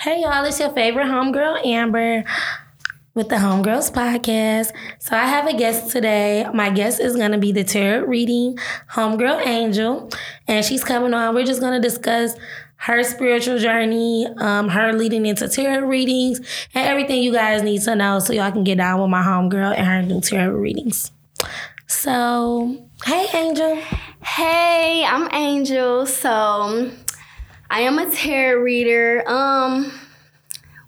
Hey y'all, it's your favorite homegirl Amber with the Homegirls podcast. So I have a guest today. My guest is going to be the tarot reading homegirl Angel, and she's coming on. We're just going to discuss her spiritual journey, um, her leading into tarot readings, and everything you guys need to know so y'all can get down with my homegirl and her new tarot readings. So, hey Angel. Hey, I'm Angel. So I am a tarot reader. Um,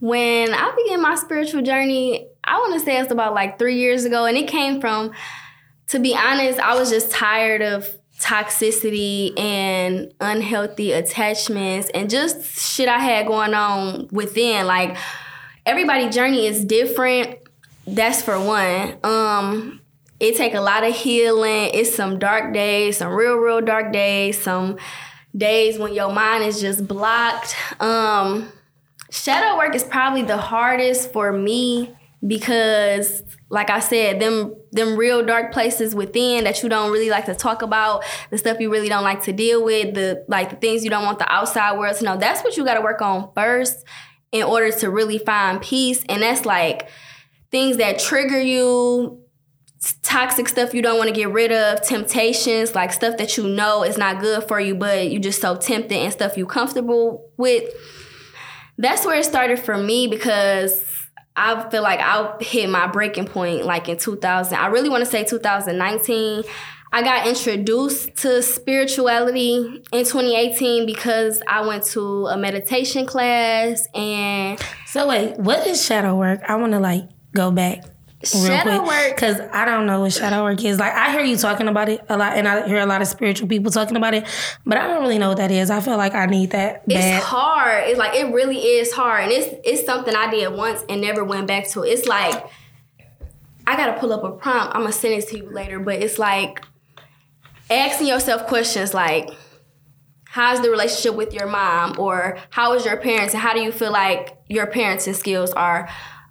when I began my spiritual journey, I want to say it's about like three years ago, and it came from, to be honest, I was just tired of toxicity and unhealthy attachments and just shit I had going on within. Like everybody's journey is different. That's for one. Um, it take a lot of healing. It's some dark days, some real, real dark days, some days when your mind is just blocked. Um, shadow work is probably the hardest for me because like I said, them them real dark places within that you don't really like to talk about, the stuff you really don't like to deal with, the like the things you don't want the outside world to know. That's what you got to work on first in order to really find peace. And that's like things that trigger you, toxic stuff you don't want to get rid of, temptations, like stuff that you know is not good for you, but you just so tempted and stuff you comfortable with. That's where it started for me because I feel like I hit my breaking point like in 2000. I really want to say 2019. I got introduced to spirituality in 2018 because I went to a meditation class and So wait, what is shadow work? I want to like go back. Shadow work, because I don't know what shadow work is. Like I hear you talking about it a lot, and I hear a lot of spiritual people talking about it, but I don't really know what that is. I feel like I need that. Bad. It's hard. It's like it really is hard, and it's it's something I did once and never went back to. It's like I gotta pull up a prompt. I'm gonna send it to you later, but it's like asking yourself questions like how's the relationship with your mom or how is your parents and how do you feel like your parenting skills are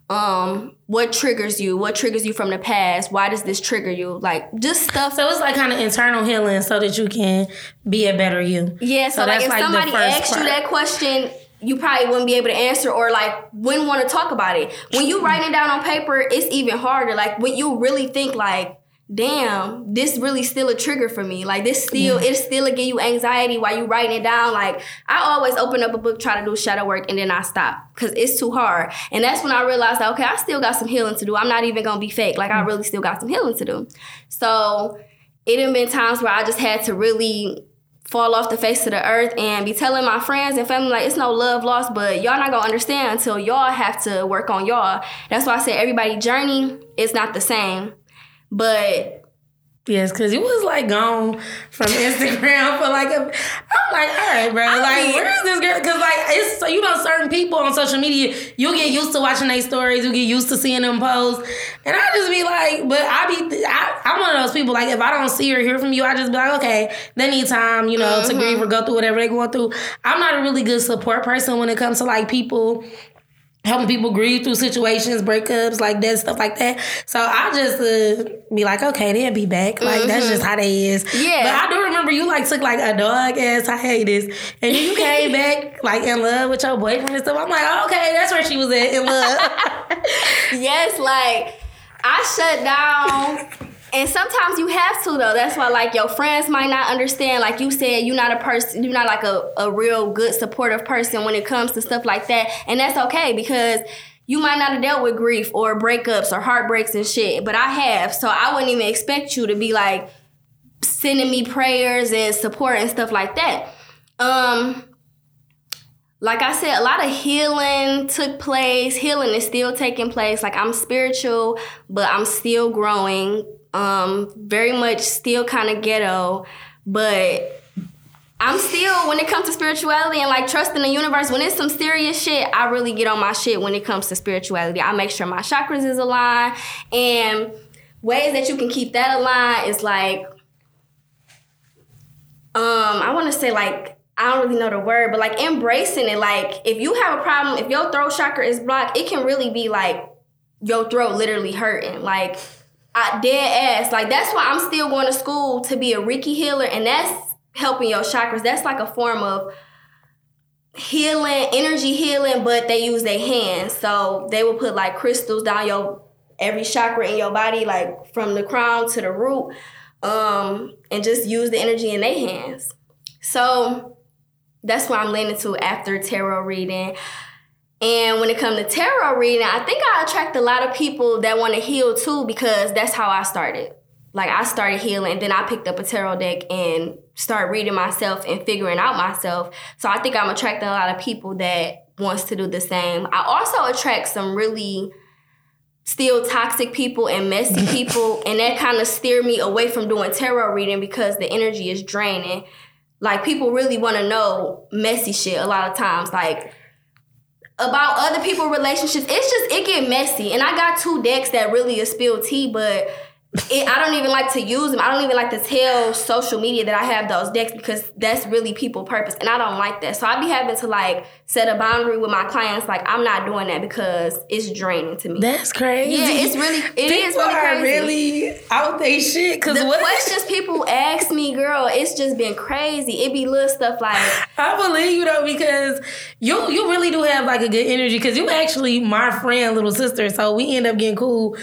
um what triggers you? What triggers you from the past? Why does this trigger you? Like just stuff so it's like kind of internal healing so that you can be a better you. Yeah so, so like if like somebody asks part. you that question you probably wouldn't be able to answer or like wouldn't want to talk about it. When you write it down on paper it's even harder. Like when you really think like damn, oh. this really still a trigger for me. Like this still, yeah. it still give you anxiety while you writing it down. Like I always open up a book, try to do shadow work, and then I stop because it's too hard. And that's when I realized that okay, I still got some healing to do. I'm not even gonna be fake. Like I mm. really still got some healing to do. So it have been times where I just had to really fall off the face of the earth and be telling my friends and family like it's no love lost, but y'all not gonna understand until y'all have to work on y'all. That's why I say everybody journey is not the same. But Yes, because you was like gone from Instagram for like a. I'm like, all right, bro. I like, mean, where is this girl? Because like, it's so you know, certain people on social media, you get used to watching their stories, you get used to seeing them post, and I just be like, but I be, I, I'm one of those people. Like, if I don't see or hear from you, I just be like, okay, they need time, you know, mm-hmm. to grieve or go through whatever they're going through. I'm not a really good support person when it comes to like people helping people grieve through situations, breakups, like that, stuff like that. So I just uh, be like, okay, they'll be back. Like mm-hmm. that's just how they is. Yeah. But I do remember you like took like a dog ass hiatus, and you came back like in love with your boyfriend and stuff. I'm like, oh, okay, that's where she was at in love. yes, like I shut down and sometimes you have to though. That's why like your friends might not understand. Like you said, you're not a person, you're not like a, a real good supportive person when it comes to stuff like that. And that's okay because you might not have dealt with grief or breakups or heartbreaks and shit, but I have. So I wouldn't even expect you to be like sending me prayers and support and stuff like that. Um like I said, a lot of healing took place. Healing is still taking place. Like I'm spiritual, but I'm still growing um, very much still kind of ghetto, but I'm still when it comes to spirituality and like trusting the universe. When it's some serious shit, I really get on my shit when it comes to spirituality. I make sure my chakras is aligned, and ways that you can keep that aligned is like, um, I want to say like I don't really know the word, but like embracing it. Like if you have a problem, if your throat chakra is blocked, it can really be like your throat literally hurting. Like I dead ass. Like that's why I'm still going to school to be a Reiki healer, and that's helping your chakras. That's like a form of healing, energy healing, but they use their hands. So they will put like crystals down your every chakra in your body, like from the crown to the root, um, and just use the energy in their hands. So that's what I'm leaning to after tarot reading. And when it comes to tarot reading, I think I attract a lot of people that want to heal too because that's how I started. Like I started healing, then I picked up a tarot deck and start reading myself and figuring out myself. So I think I'm attracting a lot of people that wants to do the same. I also attract some really still toxic people and messy people and that kind of steer me away from doing tarot reading because the energy is draining. Like people really want to know messy shit a lot of times like about other people relationships. It's just it get messy. And I got two decks that really is spilled tea, but it, I don't even like to use them. I don't even like to tell social media that I have those decks because that's really people purpose, and I don't like that. So I be having to like set a boundary with my clients. Like I'm not doing that because it's draining to me. That's crazy. Yeah, it's really it people is really are crazy. really out they shit. Cause the what questions people ask me, girl, it's just been crazy. It be little stuff like I believe you though because you you really do have like a good energy because you actually my friend little sister so we end up getting cool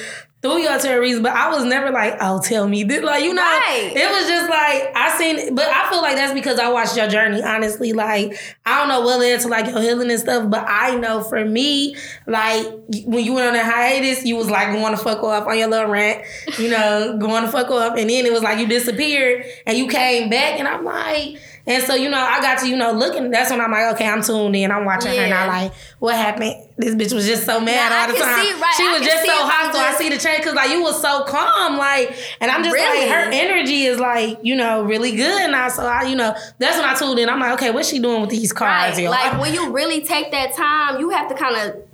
through your tarot reasons but I was never like oh tell me this like you know Right. it was just like I seen but I feel like that's because I watched your journey honestly like I don't know what led to like your healing and stuff but I know for me like when you went on that hiatus you was like going to fuck off on your little rant you know going to fuck off and then it was like you disappeared and you came back and I'm like and so, you know, I got to, you know, looking, that's when I'm like, okay, I'm tuned in. I'm watching her and I Yeah. like, what happened? This bitch was just so mad Now, I all the time. right, she I was just so I'm hot. So I see the change because like you was so calm. Like, and I'm just Really? like, her energy is like, you know, really good now. So I, you know, that's when I tuned in. I'm like, okay, what's she doing with these cards? Right. Like when you really take that time, you have to kind of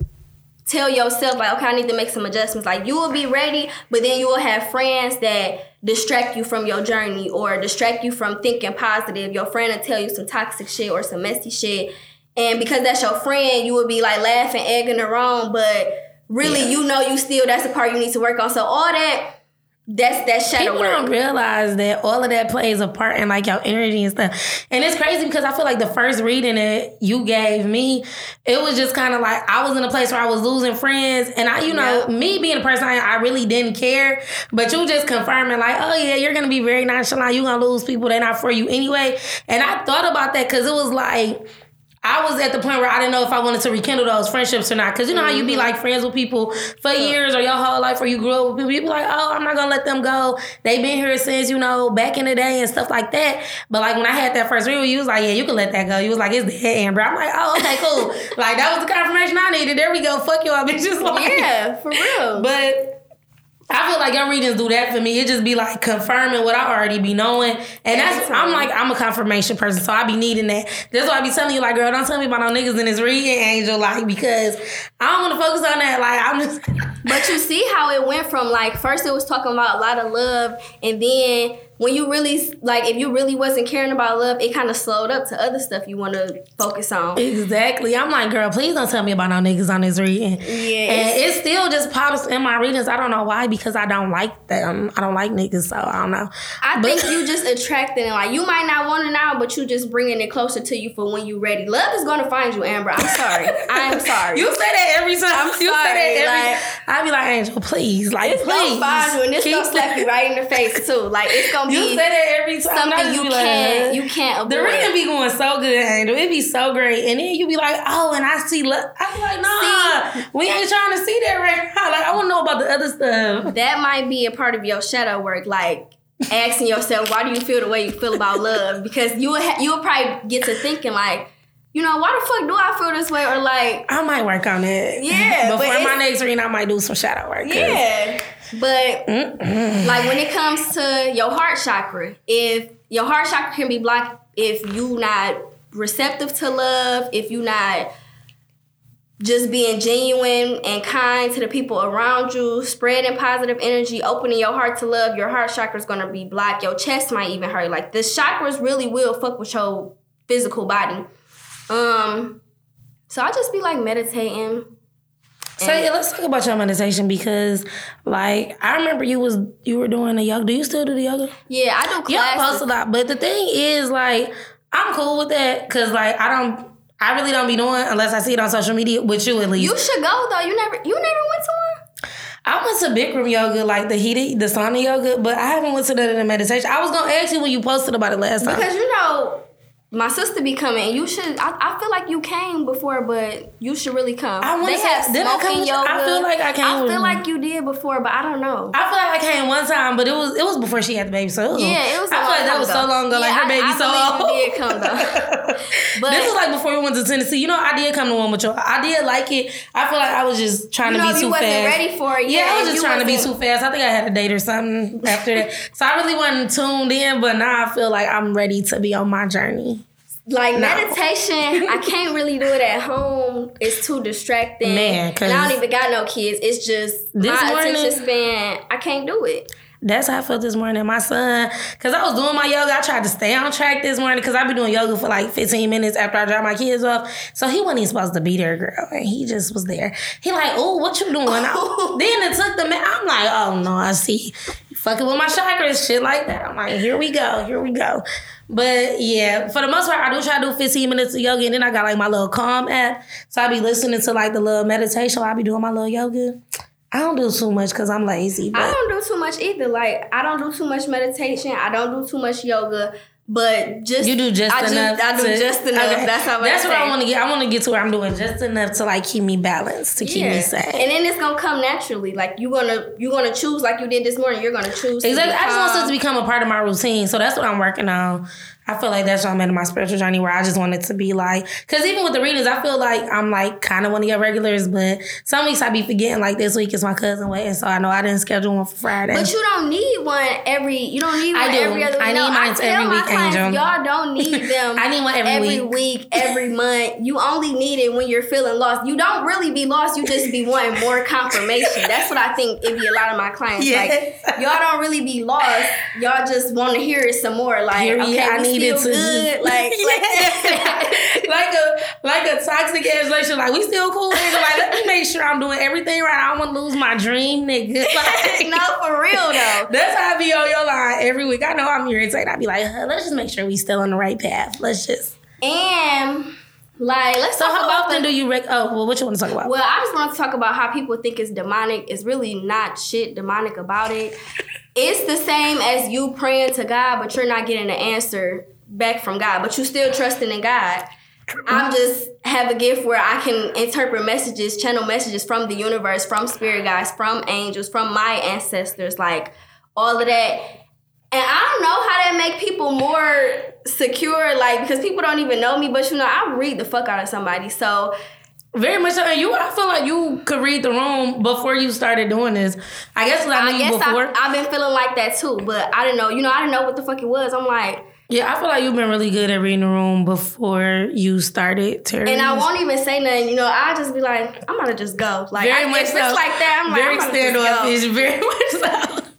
tell yourself like, okay, I need to make some adjustments. Like you will be ready, but then you will have friends that distract you from your journey or distract you from thinking positive. Your friend will tell you some toxic shit or some messy shit. And because that's your friend, you will be like laughing, egging her on, but really Yeah. you know you still that's the part you need to work on. So all that that's that shadow People don't realize that all of that plays a part in like your energy and stuff. And it's crazy because I feel like the first reading that you gave me, it was just kind of like I was in a place where I was losing friends. And I, you know, Yeah. me being a person I, I really didn't care. But you just confirming, like, oh yeah, you're gonna be very nonchalant. You're gonna lose people, they're not for you anyway. And I thought about that because it was like I was at the point where I didn't know if I wanted to rekindle those friendships or not. Cause you know how you be mm-hmm. like friends with people for years or your whole life or you grew up with people. You be like, oh, I'm not gonna let them go. They've been here since, you know, back in the day and stuff like that. But like when I had that first read, you was like, yeah, you can let that go. You was like, it's dead, Amber. I'm like, oh, okay, cool. like that was the confirmation I needed. There we go. Fuck y'all bitches. Like, Yeah, for real. but I feel like your readings do that for me. It just be like confirming what I already be knowing. And that's I'm like, I'm a confirmation person, so I be needing that. That's why I be telling you, like, girl, don't tell me about no niggas in this reading, Angel, like, because I don't want to focus on that. Like, I'm just But you see how it went from like first it was talking about a lot of love, and then when you really like if you really wasn't caring about love, it kind of slowed up to other stuff you want to focus on. Exactly. I'm like, girl, please don't tell me about no niggas on this reading. Yeah, And it still just pops in my readings. I don't know why, because I don't like them. I don't like niggas, so I don't know. I But- think you just attracting it. Like you might not want it now, but you just bringing it closer to you for when you ready. Love is gonna find you, Amber. I'm sorry. I'm sorry. You say that every time. I'm you say sorry, that every like- I be like, Angel, please, like, it's please. gonna find you, and it's keep gonna slap you right in the face too. Like it's gonna You say that every time. Something you like, can't you can't The avoid. reading be going so good, Angel. It be so great, and then you be like, "Oh, and I see." Love. I be like, "Nah, we ain't trying to see that right now. Like, I want to know about the other stuff." that might be a part of your shadow work, like asking yourself, why do you feel the way you feel about love? Because you will ha- you will probably get to thinking like, you know, why the fuck do I feel this way? Or like, I might work on it. Yeah, Before my next reading, I might do some shadow work. yeah. But like when it comes to your heart chakra, if your heart chakra can be blocked if you not receptive to love, if you not just being genuine and kind to the people around you, spreading positive energy, opening your heart to love, your heart chakra is gonna be blocked. Your chest might even hurt. Like the chakras really will fuck with your physical body. Um, so I just be like meditating. So yeah, let's talk about your meditation because, like, I remember you was you were doing the yoga. Do you still do the yoga? Yeah, I do classes. post a lot, but the thing is, like, I'm cool with that because, like, I don't. I really don't be doing unless I see it on social media with you at least. You should go though. You never you never went to one? I went to Bikram yoga, like the heated, the sauna yoga, but I haven't went to the, the meditation. I was gonna ask you when you posted about it last time. Because you know, my sister be coming. You should. I, I feel like you came before, but you should really come. I they have I smoking with yoga. I feel like I came I feel like you did before, but I don't know. I feel like I came one time, but it was it was before she had the baby. So it was, yeah, it was. I feel like that was so long ago. like her I- baby I so old. You did come though. But this was like before we went to Tennessee. You know, I did come to one with you. I did like it. I feel like I was just trying you to know, be if too you wasn't fast. ready for it. Yeah, I was just trying to be too fast. I think I had a date or something after that. So I really wasn't tuned in, but now I feel like I'm ready to be on my journey. Like No. meditation, I can't really do it at home. It's too distracting. Man, and I don't even got no kids. It's just This my morning- attention span. I can't do it. That's how I felt this morning. My son, because I was doing my yoga, I tried to stay on track this morning because I've been doing yoga for like 15 minutes after I drop my kids off. So he wasn't even supposed to be there, girl. And he just was there. He like, oh, what you doing? I- then it took the man. I'm like, oh no, I see. Fucking with my chakras, shit like that. I'm like, here we go, here we go. But yeah, for the most part, I do try to do 15 minutes of yoga, and then I got like my little calm app. So I be listening to like the little meditation. while I be doing my little yoga. I don't do too much because I'm lazy. But I don't do too much either. Like I don't do too much meditation. I don't do too much yoga. But just You do just I enough. I do to- just enough. Okay. That's how That's I what I want to get. I want to get to where I'm doing just enough to like keep me balanced, to keep me sane. And then it's gonna come naturally. Like you gonna you gonna choose like you did this morning. You're gonna choose. exactly. I just want it to become a part of my routine. So that's what I'm working on. I feel like that's what I'm in my spiritual journey where I just want it to be like, because even with the readings, I feel like I'm like kind of one of your regulars, but some weeks I be forgetting. Like this week is my cousin waiting, so I know I didn't schedule one for Friday. But you don't need one every. You don't need one I do. every other week. I need no, mine I tell every week, clients, Angel. Y'all don't need them. I need one every every week. week, every month. You only need it when you're feeling lost. You don't really be lost. You just be wanting more confirmation. That's what I think it be a lot of my clients. Yes. Like y'all don't really be lost. Y'all just want to hear it some more. Like Period. okay, I we still good. Like, like like a like a toxic ass relationship. Like we still cool, nigga. Like let me make sure I'm doing everything right. I don't want to lose my dream, nigga. Like, no, for real though. That's how I be on your line every week. I know I'm irritated. I be like, let's just make sure we still on the right path. Let's just. And like, let's So talk how about often the do you rec? Oh, well, what you want to talk about? Well, I just want to talk about how people think it's demonic. It's really not shit demonic about it. It's the same as you praying to God, but you're not getting an answer back from God, but you're still trusting in God. I'm just have a gift where I can interpret messages, channel messages from the universe, from spirit guides, from angels, from my ancestors, like all of that. And I don't know how that make people more secure, like because people don't even know me, but you know, I read the fuck out of somebody. So Very much so. And you, I feel like you could read the room before you started doing this. I guess 'cause I knew I you guess before. I, I've been feeling like that too, but I didn't know. You know, I didn't know what the fuck it was. I'm like, yeah, I feel like you've been really good at reading the room before you started. tarot. and I won't even say nothing. You know, I just be like, I'm gonna just go. Like, Very I, much so. like that. I'm like, very I'm standoffish. Very much so.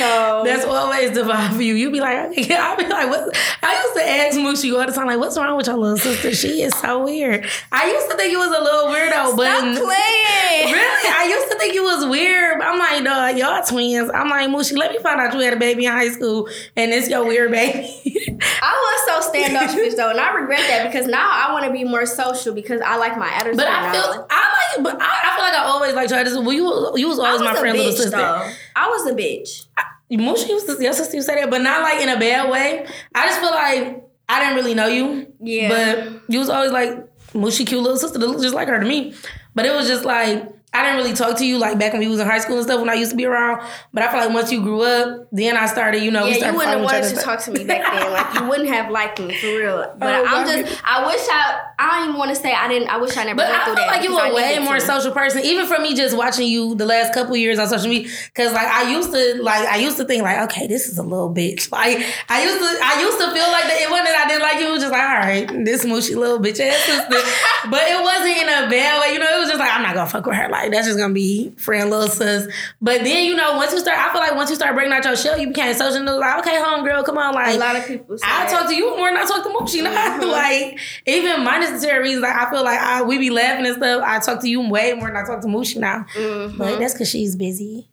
So That's always the vibe for you. You be like, yeah, I be like, what? I used to ask Mooshi all the time, like, what's wrong with your little sister? She is so weird. I used to think you was a little weirdo, but stop playing. really, I used to think you was weird. I'm like, dog, y'all twins. I'm like, Mooshi, let me find out you had a baby in high school and it's your weird baby. I was so standoffish though, and I regret that because now I want to be more social because I like my attitude. but I now. feel, I like, but I, I feel like I always like. Well, you, you was always was my friend, little bitch, sister. though. I was a bitch. Mooshi used to, your sister used to say that, but not like in a bad way. I just feel like I didn't really know you. Yeah. But you was always like Mooshi cute little sister that looked just like her to me. But it was just like I didn't really talk to you like back when we was in high school and stuff when I used to be around. But I feel like once you grew up, then I started, you know, Yeah, started you wouldn't have wanted to talk to me back then. Like you wouldn't have liked me for real. But Oh, I'm God. just. I wish I. I don't even want to say I didn't. I wish I never But I feel that. like you were way more to. social person, even for me just watching you the last couple years on social media. Cause like I used to like I used to think like, okay, this is a little bitch. Like I used to I used to feel like that it wasn't that I didn't like you, it was just like, all right, this mushy little bitch ass sister. but it wasn't in a bad way, you know, it was just like I'm not gonna fuck with her. Like that's just gonna be friend little sis. But then, you know, once you start I feel like once you start breaking out your shell, you became social like, okay, homegirl, come on, like A lot of people. Say I talk to you more than I talk to Moochie. Now, like even minus the tarot reasons, like I feel like I, we be laughing and stuff. I talk to you way more than I talk to Moochie now. Mhm. But that's because she's busy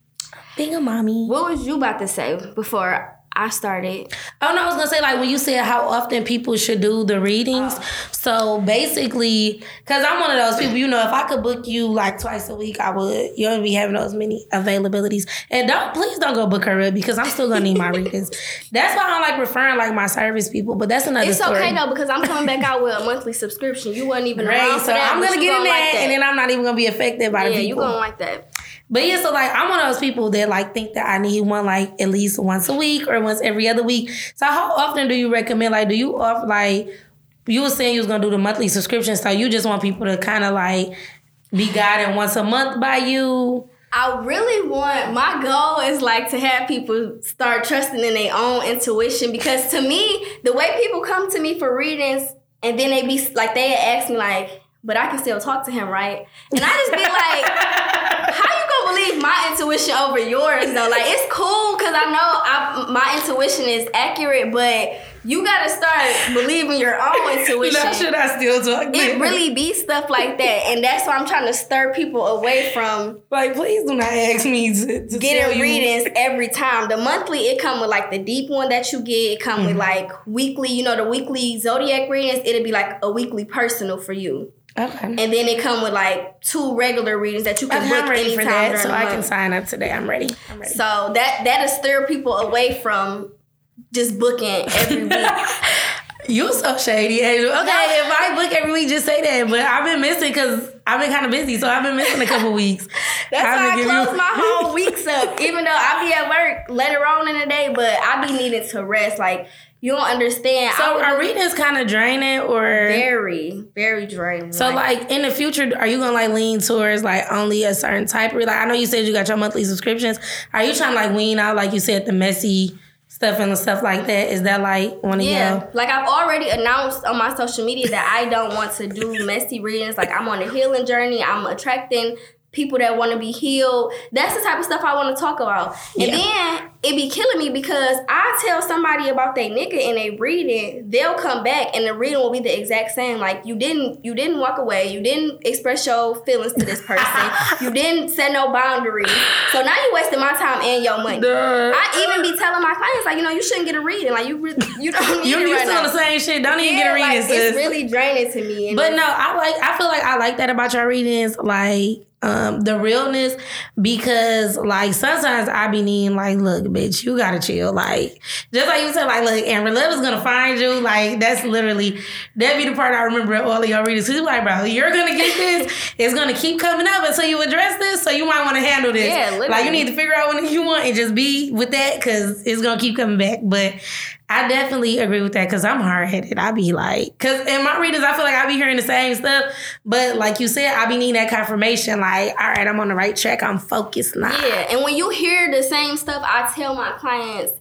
being a mommy. What was you about to say before I started. Oh no, I was gonna say like when you said how often people should do the readings. Oh. So basically, because I'm one of those people, you know, if I could book you like twice a week, I would. You don't be having those many availabilities. And don't please don't go book her up because I'm still gonna need my readings. That's why I'm like referring like my service people. But that's another. It's story. okay though because I'm coming back out with a monthly subscription. You wasn't even right. around so that, I'm gonna get in there, like and then I'm not even gonna be affected by yeah, the people. Yeah, you gonna like that. But yeah, so like I'm one of those people that like think that I need one like at least once a week or once every other week. So how often do you recommend? Like, do you offer like you were saying you was gonna do the monthly subscription, so you just want people to kind of like be guided once a month by you? I really want my goal is like to have people start trusting in their own intuition because to me, the way people come to me for readings and then they be like they ask me like, but I can still talk to him, right? And I just be like, how believe my intuition over yours though? Like it's cool because I know I, my intuition is accurate, but you gotta start believing your own intuition. Now, should I still talk? It really be stuff like that, and that's why I'm trying to stir people away from. Like, please do not ask me to, to getting readings every time. The monthly, it come with like the deep one that you get. It come mm-hmm. with like weekly. You know, the weekly zodiac readings. It'll be like a weekly personal for you. Okay. And then it come with like two regular readings that you can okay, book I'm ready for that, so I can sign up today. I'm ready. I'm ready. So that that'll stir people away from just booking every week. You so shady, Angel. Okay, if I book every week, just say that. But I've been missing because I've been kind of busy, so I've been missing a couple weeks. That's why I close you- my whole weeks up. Even though I be at work later on in the day, but I be needing to rest. Like you don't understand. So are readings kind of draining or very, very draining? So like, like, in the future, are you gonna like lean towards like only a certain type of like I know you said you got your monthly subscriptions. Are you trying to like wean out like you said the messy stuff and stuff like that? Is that like one of yeah. your like I've already announced on my social media that I don't want to do messy readings. Like I'm on a healing journey. I'm attracting people that want to be healed. That's the type of stuff I want to talk about. And then it be killing me because I tell somebody about their nigga and they read it, they'll come back and the reading will be the exact same. Like you didn't you didn't walk away, you didn't express your feelings to this person, you didn't set no boundaries. So now you wasting my time and your money. Duh. I even be telling my clients like, you know, you shouldn't get a reading. Like you really you don't need you, it right still the same shit. Don't even get a reading. Like, it's really draining to me. But no, I like I feel like I like that about your readings. Like um the realness because like sometimes I be needing like look bitch you gotta chill. Like just like you said like look and Love is gonna find you. Like that's literally that be the part I remember all of your readings he's like bro you're gonna get this. It's gonna keep coming up until you address this so you might want to handle this. Yeah, literally. like you need to figure out what you want and just be with that because it's gonna keep coming back. But I definitely agree with that because I'm hard headed. I be like, because in my readings, I feel like I be hearing the same stuff. But like you said, I be needing that confirmation. Like, all right, I'm on the right track. I'm focused now. Yeah, and when you hear the same stuff, I tell my clients,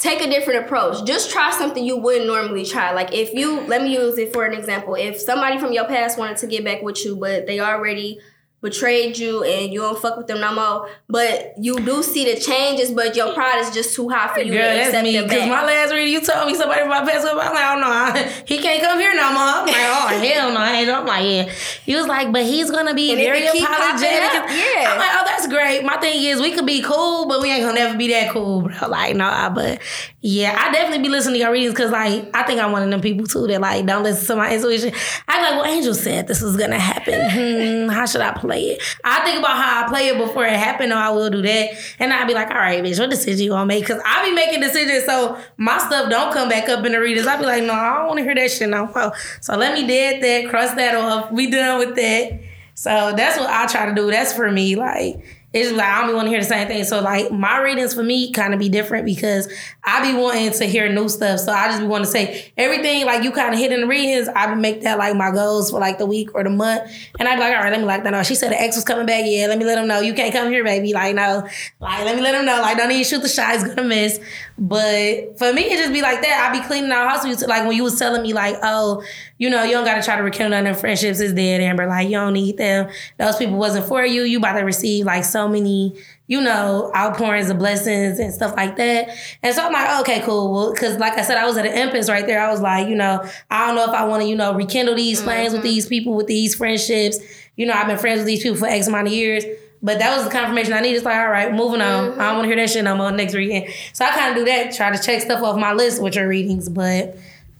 take a different approach. Just try something you wouldn't normally try. Like if you, let me use it for an example. If somebody from your past wanted to get back with you, but they already betrayed you and you don't fuck with them no more. But you do see the changes, but your pride is just too high for you Girl, to accept me. Because my last reading, you told me somebody from my past I'm like, oh no, he can't come here no more. I'm like, oh hell no, I'm like, yeah. He was like, but he's gonna be and very apologetic. Up, yeah. I'm like, oh, that's great. My thing is, we could be cool, but we ain't gonna never be that cool, bro. Like, no, nah, but yeah, I definitely be listening to your readings because, like, I think I'm one of them people too that like don't listen to my intuition. I'm like, well, Angel said this was gonna happen. Hmm, how should I play it? I think about how I play it before it happened, or I will do that, and I'll be like, all right, bitch, what decision you gonna make? Because I be making decisions so my stuff don't come back up in the readers. I be like, no, I don't want to hear that shit no So let me dead that, cross that off. We done with that. So that's what I try to do. That's for me, like it's like I don't want to hear the same thing. So like my readings for me kind of be different because I be wanting to hear new stuff. So I just be want to say everything like you kind of hit in the readings. I would make that like my goals for like the week or the month, and I'd be like, all right, let me like that. No, she said the ex was coming back. Yeah, let me let him know you can't come here, baby. Like no, like let me let him know. Like don't even shoot the shot. He's gonna miss. But for me, it just be like that. I be cleaning our house. Like when you was telling me like, oh, you know, you don't gotta try to rekindle on them friendships. It's dead, Amber. Like you don't need them. Those people wasn't for you. You about to receive like so many, you know, outpourings of blessings and stuff like that. And so I'm like, okay, cool. Well, because like I said, I was at an impasse right there. I was like, you know, I don't know if I want to, you know, rekindle these flames mm-hmm. with these people, with these friendships. You know, I've been friends with these people for X amount of years. But that was the confirmation I needed. It's like, all right, moving on. Mm-hmm. I don't want to hear that shit no more next reading. So I kind of do that, try to check stuff off my list with your readings. But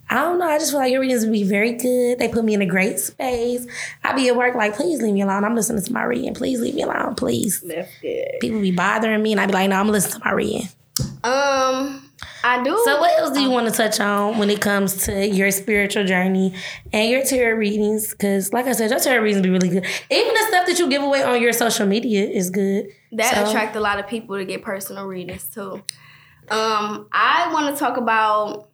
I don't know. I just feel like your readings would be very good. They put me in a great space. I be at work like, please leave me alone. I'm listening to my reading. Please leave me alone, please. That's good. People be bothering me, and I be like, no, I'm listening to my reading. Um, I do. So what else do you want to touch on when it comes to your spiritual journey and your tarot readings? Because like I said, your tarot readings be really good. Even the stuff that you give away on your social media is good. that So- attract a lot of people to get personal readings too. Um, I want to talk about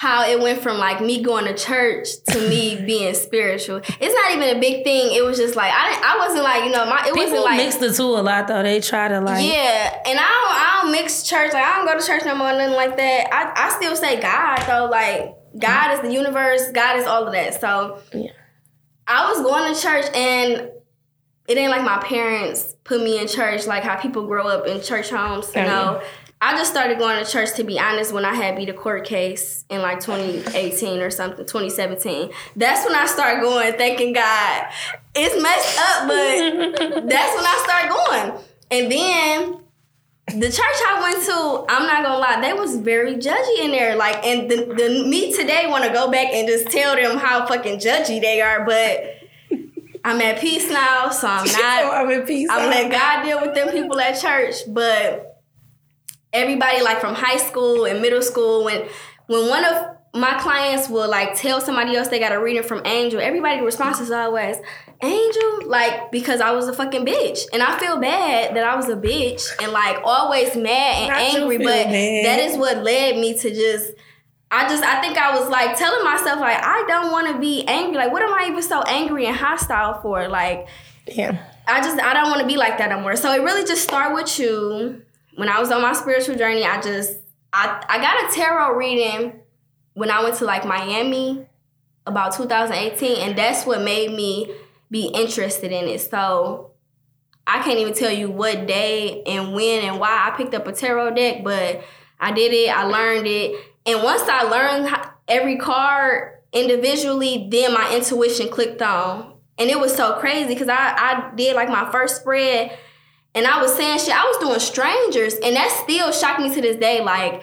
how it went from like me going to church to me being spiritual. It's not even a big thing. It was just like I didn't, I wasn't like you know my it People wasn't like mix the two a lot though. They try to like yeah, and I don't I don't mix church like I don't go to church no more nothing like that. I I still say God though like God is the universe. God is all of that. So Yeah. I was going to church and it ain't like my parents put me in church like how people grow up in church homes. Oh, no. I just started going to church to be honest when I had beat a court case in like 2018 or something, 2017. That's when I started going, thanking God. It's messed up, but that's when I started going. And then the church I went to, I'm not gonna lie, they was very judgy in there. Like, and the, the me today want to go back and just tell them how fucking judgy they are, but I'm at peace now, so I'm So not. I'm in peace. I'm let God deal with them people at church, but everybody like from high school and middle school when when one of my clients will like tell somebody else they got a reading from Angel, everybody response is always Angel, like because I was a fucking bitch, and I feel bad that I was a bitch and like always mad and Not angry, but that is what led me to just. I just, I think I was like telling myself, like, I don't want to be angry. Like, what am I even so angry and hostile for? Like, yeah. I just I don't want to be like that no more. So it really just started with you. When I was on my spiritual journey, I just I I got a tarot reading when I went to like Miami about 2018, and that's what made me be interested in it. So I can't even tell you what day and when and why I picked up a tarot deck, but I did it. I learned it, and once I learned every card individually, then my intuition clicked on, and it was so crazy because I I did like my first spread, and I was saying shit. I was doing strangers, and that still shocked me to this day. Like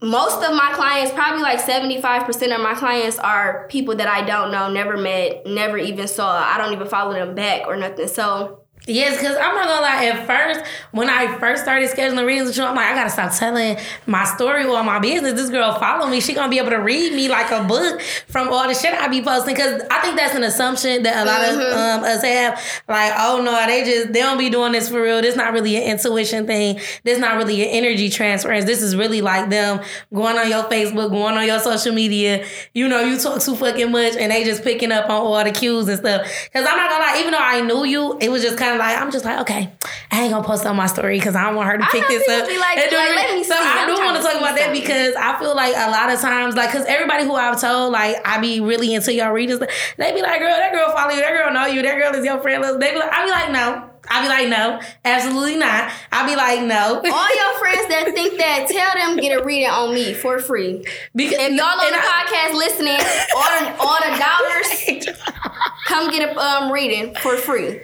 most of my clients, probably like 75% of my clients are people that I don't know, never met, never even saw. I don't even follow them back or nothing. So Yes, because I'm not gonna lie. At first, when I first started scheduling readings with you, I'm like, I gotta stop telling my story or my business. This girl follow me. She gonna be able to read me like a book from all the shit I be posting. Because I think that's an assumption that a lot of um, us have. Like, oh no, they just they don't be doing this for real. This not really an intuition thing. This not really an energy transference. This is really like them going on your Facebook, going on your social media. You know, you talk too fucking much, and they just picking up on all the cues and stuff. Because I'm not gonna lie, even though I knew you, it was just kind of like I'm just like, okay, I ain't gonna post on my story because I don't want her to pick this up. like- and like, so. I do want to talk about that because I feel like a lot of times, like, because everybody who I've told, like, I be really into your readers, they be like, girl, that girl follow you, that girl know you, that girl is your friend. They be like, I be like, no. I'd be like, no, absolutely not. I'd be like, no. all your friends that think that, tell them get a reading on me for free. because If y'all on the I- podcast listening, all the, all the dollars, come get a um, reading for free.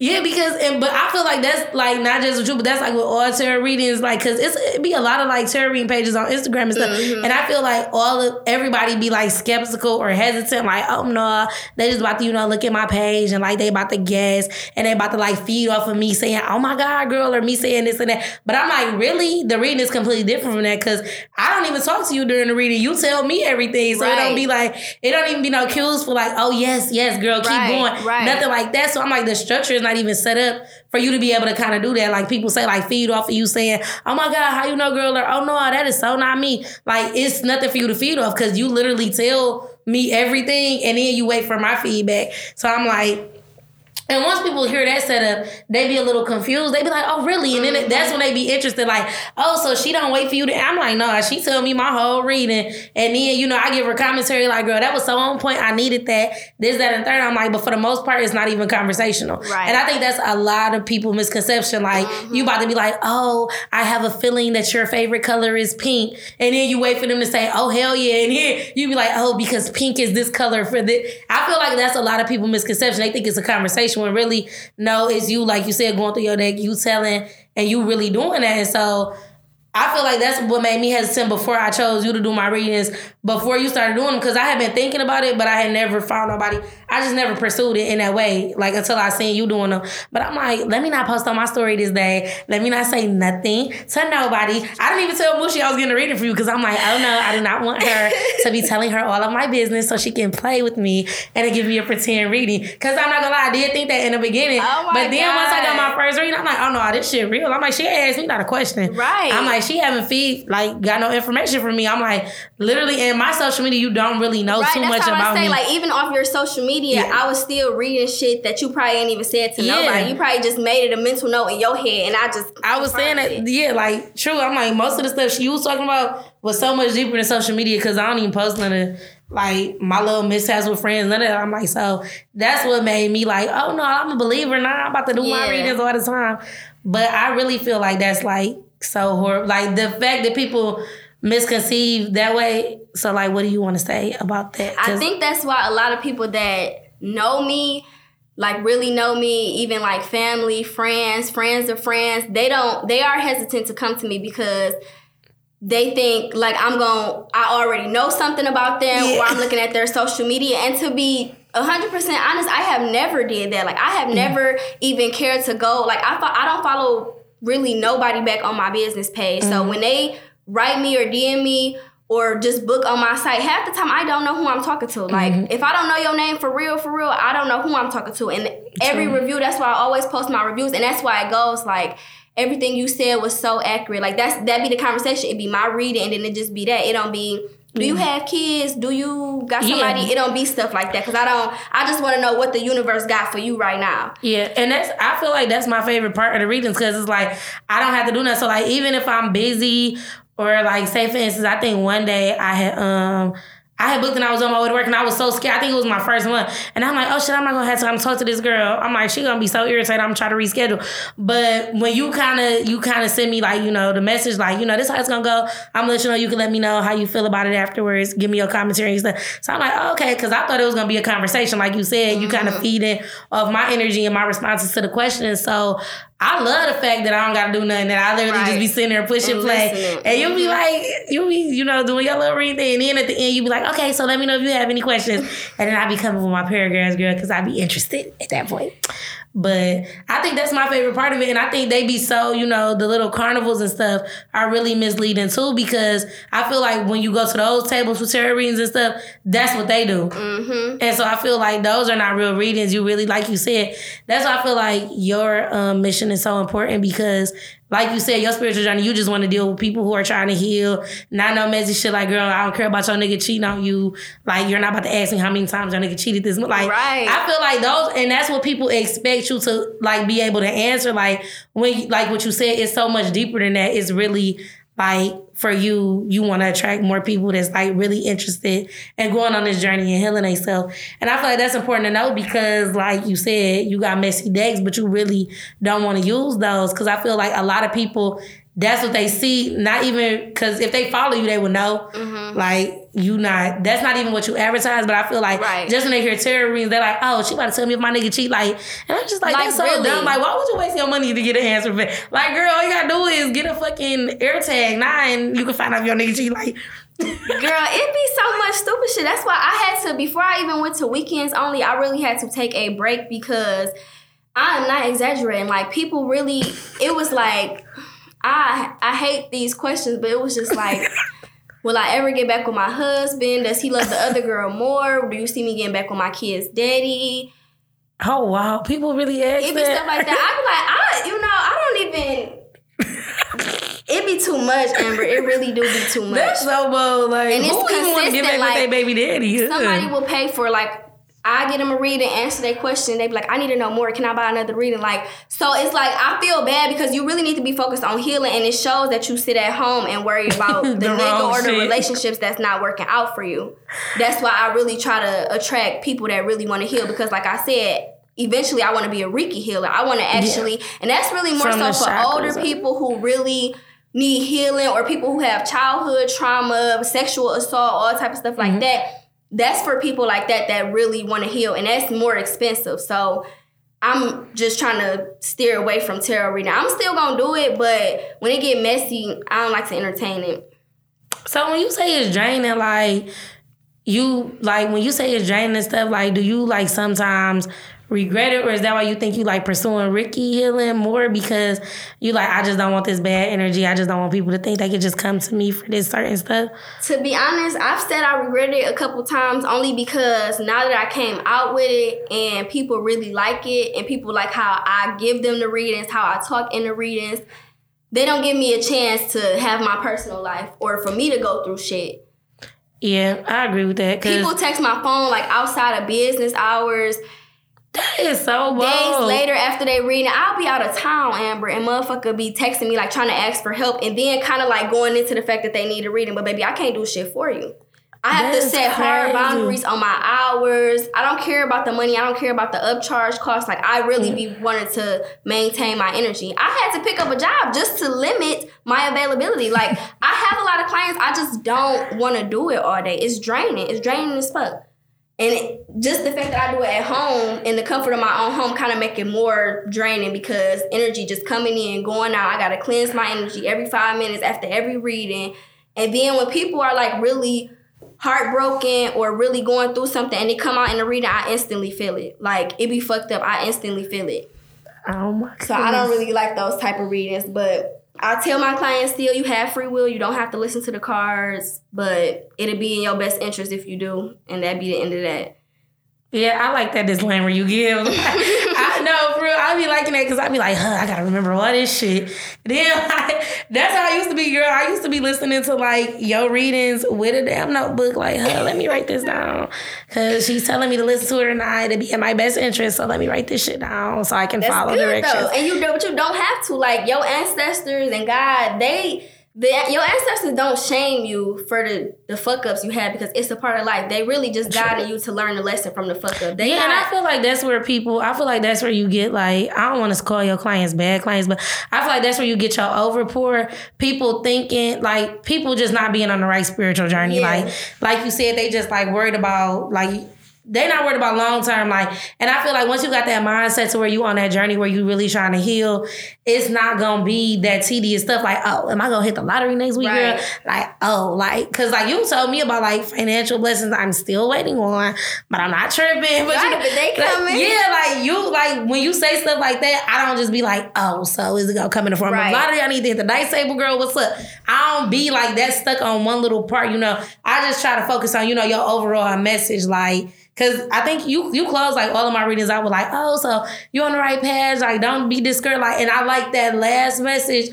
Yeah, because and but I feel like that's like not just with you, but that's like with all tarot readings, like because it's it be a lot of like tarot reading pages on Instagram and stuff, Mm-hmm. and I feel like all of everybody be like skeptical or hesitant, like oh no, they just about to you know look at my page and like they about to guess and they about to like feed off of me saying oh my god girl or me saying this and that, but I'm like really the reading is completely different from that because I don't even talk to you during the reading, you tell me everything, so it don't be like it don't even be no cues for like oh yes yes girl keep Right, going, right. nothing like that. So I'm like, the structure is not even set up for you to be able to kind of do that. Like people say, like feed off of you saying, "Oh my God, how you know, girl?" Or "Oh no, that is so not me." Like it's nothing for you to feed off because you literally tell me everything, and then you wait for my feedback. So I'm like. And once people hear that setup, they be a little confused. They be like, "Oh, really?" And then it- that's when they be interested. Like, "Oh, so she don't wait for you to?" I'm like, "No, she tell me my whole reading, and then you know I give her commentary like, "Girl, that was so on point. I needed that. This, that, and third. I'm like, but for the most part, it's not even conversational. Right. And I think that's a lot of people misconception. Like, mm-hmm. you about to be like, "Oh, I have a feeling that your favorite color is pink," and then you wait for them to say, "Oh, hell yeah," and here you be like, "Oh, because pink is this color for this." I feel like that's a lot of people misconception. They think it's a conversation conversation when really no, it's you like you said going through your deck, you telling, and you really doing that. And so I feel like that's what made me hesitant before I chose you to do my readings before you started doing them because I had been thinking about it, but I had never found nobody. I just never pursued it in that way, like until I seen you doing them. But I'm like, let me not post on my story this day. Let me not say nothing to nobody. I didn't even tell Mushy I was getting a reading for you because I'm like, oh no, I do not want her to be telling her all of my business so she can play with me and give me a pretend reading. Because I'm not gonna lie, I did think that in the beginning. Oh but then God. once I got my first reading, I'm like, oh no, this shit real. I'm like, she asked me not a question. Right. I'm like, she haven't feed like got no information from me. I'm like, literally in my social media, you don't really know Right, too much about say, me. like, even off your social media, Yeah. I was still reading shit that you probably ain't even said to Yeah. nobody. You probably just made it a mental note in your head, and I just I was saying that, it. yeah, like true. I'm like most of the stuff she was talking about was so much deeper than social media because I don't even post none of like my little mishaps with friends. None of that. I'm like, so that's what made me like, oh no, I'm a believer now. I'm about to do my readings all the time. But I really feel like that's like so horrible. Like the fact that people misconceive that way. So like, what do you want to say about that? I think that's why a lot of people that know me, like really know me, even like family, friends, friends of friends, they don't they are hesitant to come to me because they think like I'm gonna. I already know something about them Yeah. or I'm looking at their social media and to be 100% honest, I have never did that. Like I have mm-hmm. never even cared to go like I I don't follow really nobody back on my business page. So mm-hmm. when they write me or DM me or just book on my site, half the time I don't know who I'm talking to. Like mm-hmm. if I don't know your name for real, for real, I don't know who I'm talking to. And every True. review, that's why I always post my reviews, and that's why it goes like everything you said was so accurate. Like that's that be the conversation. It be my reading, and then it just be that. It don't be. Do you have kids? Do you got Yeah. somebody? It don't be stuff like that because I don't. I just want to know what the universe got for you right now. Yeah, and that's I feel like that's my favorite part of the readings because it's like I don't have to do that. So like even if I'm busy or like say for instance, I think one day I had um I had booked and I was on my way to work and I was so scared. I think it was my first one. And I'm like, oh shit, I'm not gonna have time to talk to this girl. I'm like, she gonna be so irritated. I'm trying to reschedule. But when you kinda you kinda send me like, you know, the message like, you know, this is how it's gonna go. I'm gonna let you know you can let me know how you feel about it afterwards. Give me your commentary and stuff. So I'm like, oh, okay, because I thought it was gonna be a conversation. Like you said, you kind of feed feeding of my energy and my responses to the questions. So I love the fact that I don't gotta do nothing. That I literally just be sitting there pushing And play. listening. And you'll be Mhm. like, you'll be, you know, doing your little reading thing. And then at the end, you'll be like, okay, so let me know if you have any questions. And then I be coming with my paragraphs, girl, because I be interested at that point. But I think that's my favorite part of it. And I think they be so, you know, the little carnivals and stuff are really misleading too because I feel like when you go to those tables for tarot readings and stuff, that's what they do. Mm-hmm. And so I feel like those are not real readings. You really, like you said, that's why I feel like your um, mission is so important because, like you said, your spiritual journey, you just want to deal with people who are trying to heal. Not no messy shit like, girl, I don't care about your nigga cheating on you. Like, you're not about to ask me how many times your nigga cheated this. Like, Right. I feel like those, and that's what people expect you to like be able to answer. Like when, like what you said, it's so much deeper than that. It's really like for you, you want to attract more people that's like really interested in going on this journey and healing themselves. And I feel like that's important to know because, like you said, you got messy decks, but you really don't want to use those because I feel like a lot of people. That's what they see. Not even because if they follow you, they would know. Mm-hmm. Like you not. That's not even what you advertise. But I feel like Right. just when they hear tarot readings, they're like, "Oh, she about to tell me if my nigga cheat." Like, and I'm just like, Like, "That's so really? dumb." Like, why would you waste your money to get an answer? But like, girl, all you gotta do is get a fucking AirTag nine. You can find out if your nigga cheat. Like, Girl, it be so much stupid shit. That's why I had to before I even went to weekends only. I really had to take a break because I am not exaggerating. Like people really, it was like I I hate these questions, but it was just like. Will I ever get back with my husband? Does he love the other girl more? Do you see me getting back with my kid's daddy? oh wow, people really ask It be that. stuff like that. I be like, I, you know, I don't even. It be too much, Amber. It really do be too much. That's so bold. Like, And it's who even want to get back consistent, with their baby daddy? Somebody will pay for like I get them a reading, answer their question. They be like, I need to know more. Can I buy another reading? Like, so it's like I feel bad because you really need to be focused on healing, and it shows that you sit at home and worry about the, The nigga or the shit. relationships that's not working out for you. That's why I really try to attract people that really want to heal because, like I said. Eventually, I want to be a Reiki healer. I want to actually, and that's really more From so for older up. people who really need healing or people who have childhood trauma, sexual assault, all type of stuff like Mm-hmm. that. That's for people like that that really want to heal, and that's more expensive. So I'm just trying to steer away from tarot reading. I'm still gonna do it, but when it get messy, I don't like to entertain it. So when you say it's draining, like you like when you say it's draining and stuff, like do you like sometimes regret it, or is that why you think you like pursuing Reiki healing more because you like I just don't want this bad energy. I just don't want people to think they could just come to me for this certain stuff. To be honest, I've said I regret it a couple times only because now that I came out with it and people really like it and people like how I give them the readings, how I talk in the readings, they don't give me a chance to have my personal life or for me to go through shit. Yeah, I agree with that. People text my phone like outside of business hours that is so bold. Days later, after they reading, I'll be out of town, Amber, and motherfucker be texting me like trying to ask for help, and then kind of like going into the fact that they need a reading. But baby, I can't do shit for you. I have That's to set crazy. hard boundaries on my hours. I don't care about the money. I don't care about the upcharge costs. Like I really be wanting to maintain my energy. I had to pick up a job just to limit my availability. Like I have a lot of clients. I just don't want to do it all day. It's draining. It's draining as fuck. And it, just the fact that I do it at home in the comfort of my own home kind of make it more draining because energy just coming in, going out. I gotta cleanse my energy every five minutes after every reading. And then when people are like really heartbroken or really going through something and they come out in the reading, I instantly feel it. Like it be fucked up. I instantly feel it. Oh my goodness. So I don't really like those type of readings, but I tell my clients still you have free will. You don't have to listen to the cards, but it'll be in your best interest if you do, and that'd be the end of that. Yeah, I like that disclaimer you give. I be liking that because I be like, huh, I gotta remember all this shit. Then I, that's how I used to be, girl. I used to be listening to like your readings with a damn notebook. Like, huh, let me write this down because she's telling me to listen to her tonight to be in my best interest. So let me write this shit down so I can that's follow directions. Though. And you do, but you don't have to. Like your ancestors and God, they the, your ancestors don't shame you for the, the fuck ups you had because it's a part of life. They really just guided you to learn the lesson from the fuck up. They yeah, and I feel like that's where people. I feel like that's where you get like I don't want to call your clients bad clients, but I feel like that's where you get your overpour. People thinking like people just not being on the right spiritual journey. Yeah. Like like you said, they just like worried about like they're not worried about long term. Like, and I feel like once you got that mindset to where you on that journey where you really trying to heal, it's not gonna be that tedious stuff. Like, oh, am I gonna hit the lottery next week, right. girl? Like, oh, like, cause like you told me about like financial blessings. I'm still waiting on, but I'm not tripping. But, right, you but they coming. Like, yeah, like you, like when you say stuff like that, I don't just be like, oh, so is it gonna come in the form right. of lottery? I need to hit the dice table, girl. What's up? I don't be like that stuck on one little part. You know, I just try to focus on you know your overall message, like Cause I think you you close like all of my readings. I was like, oh, so you on the right path. Like, don't be discouraged. Like, and I like that last message.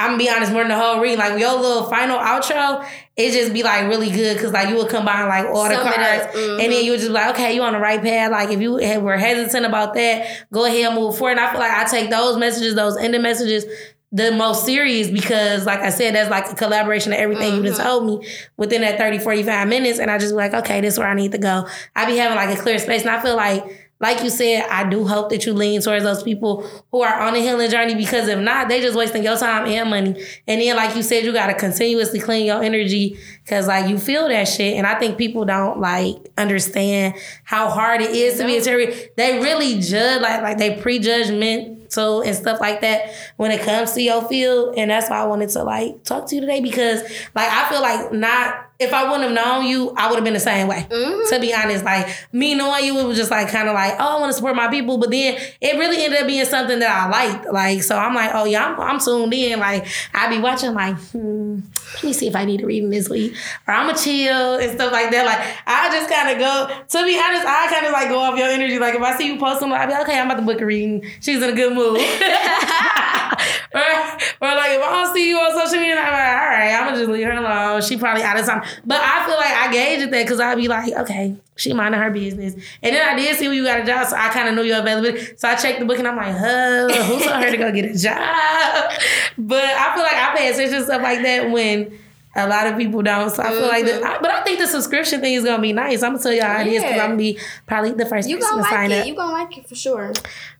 I'm gonna be honest, more than the whole reading. Like your little final outro, it just be like really good because like you would combine like all the cards, mm-hmm. and then you would just be like, okay, you on the right path. Like if you were hesitant about that, go ahead and move forward. And I feel like I take those messages, those ending messages, the most serious because like I said, that's like a collaboration of everything mm-hmm. you just told me within that 30, 45 minutes. And I just be like, okay, this is where I need to go. I be having like a clear space. And I feel like, like you said, I do hope that you lean towards those people who are on a healing journey because if not, they just wasting your time and money. And then, like you said, you got to continuously clean your energy because like you feel that shit. And I think people don't like understand how hard it is to be a tarotist. They really judge, like, like they prejudgment so and stuff like that when it comes to your field. And that's why I wanted to like talk to you today because like I feel like not if I wouldn't have known you, I would have been the same way. Mm-hmm. To be honest, like me knowing you, it was just like kind of like, oh, I want to support my people. But then it really ended up being something that I liked. Like, so I'm like, oh yeah, I'm, I'm tuned in. Like I be watching, like, hmm, let me see if I need to read this week, or I'm a chill and stuff like that. Like I just kind of go. To be honest, I kind of like go off your energy. Like if I see you posting, I'll be like, okay, I'm about to book a reading. She's in a good mood. or, or like if I don't see you on social media, I'm like, all right, I'm gonna just leave her alone. She probably out of time. But I feel like I gauge that because I'd be like, okay, she minding her business. And then I did see when you got a job, so I kind of knew your availability. So I checked the book and I'm like, huh, who told her to go get a job? But I feel like I pay attention to stuff like that when a lot of people don't. So I feel mm-hmm. like, the, I, but I think the subscription thing is gonna be nice. I'm gonna tell y'all how it is because I'm gonna be probably the first you person to like sign it. up. You gonna like it for sure.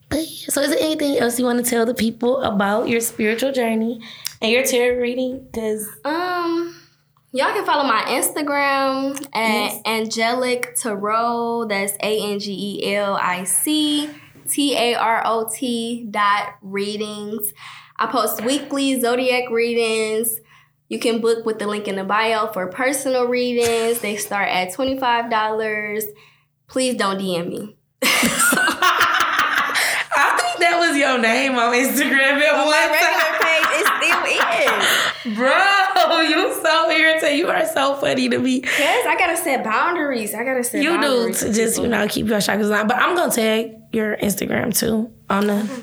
But so, is there anything else you want to tell the people about your spiritual journey and your tarot reading? Because um, Y'all can follow my Instagram at yes. Angelic Tarot. That's A N G E L I C T A R O T dot readings. I post weekly zodiac readings. You can book with the link in the bio for personal readings. They start at $25. Please don't DM me. I think that was your name on Instagram at one time. page. It still in, is. Bro, you so irritating. You are so funny to me. Yes, I gotta set boundaries. I gotta set you boundaries. do to just, you know, keep your chakras on. But I'm gonna tag your Instagram too on the mm-hmm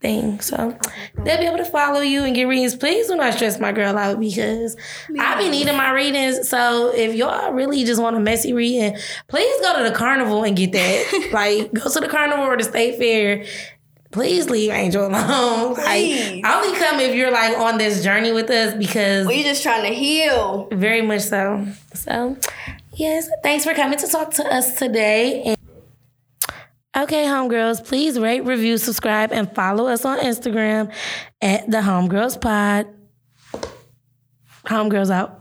thing. So they'll be able to follow you and get readings. Please do not stress my girl out because I be needing my readings. So if y'all really just want a messy reading, please go to the carnival and get that. like go to the carnival or the state fair. Please leave Angel alone. Please. Like only come if you're like on this journey with us because we're just trying to heal. Very much so. So yes, thanks for coming to talk to us today. And Okay, homegirls, please rate, review, subscribe, and follow us on Instagram at the Homegirls Pod. Homegirls out.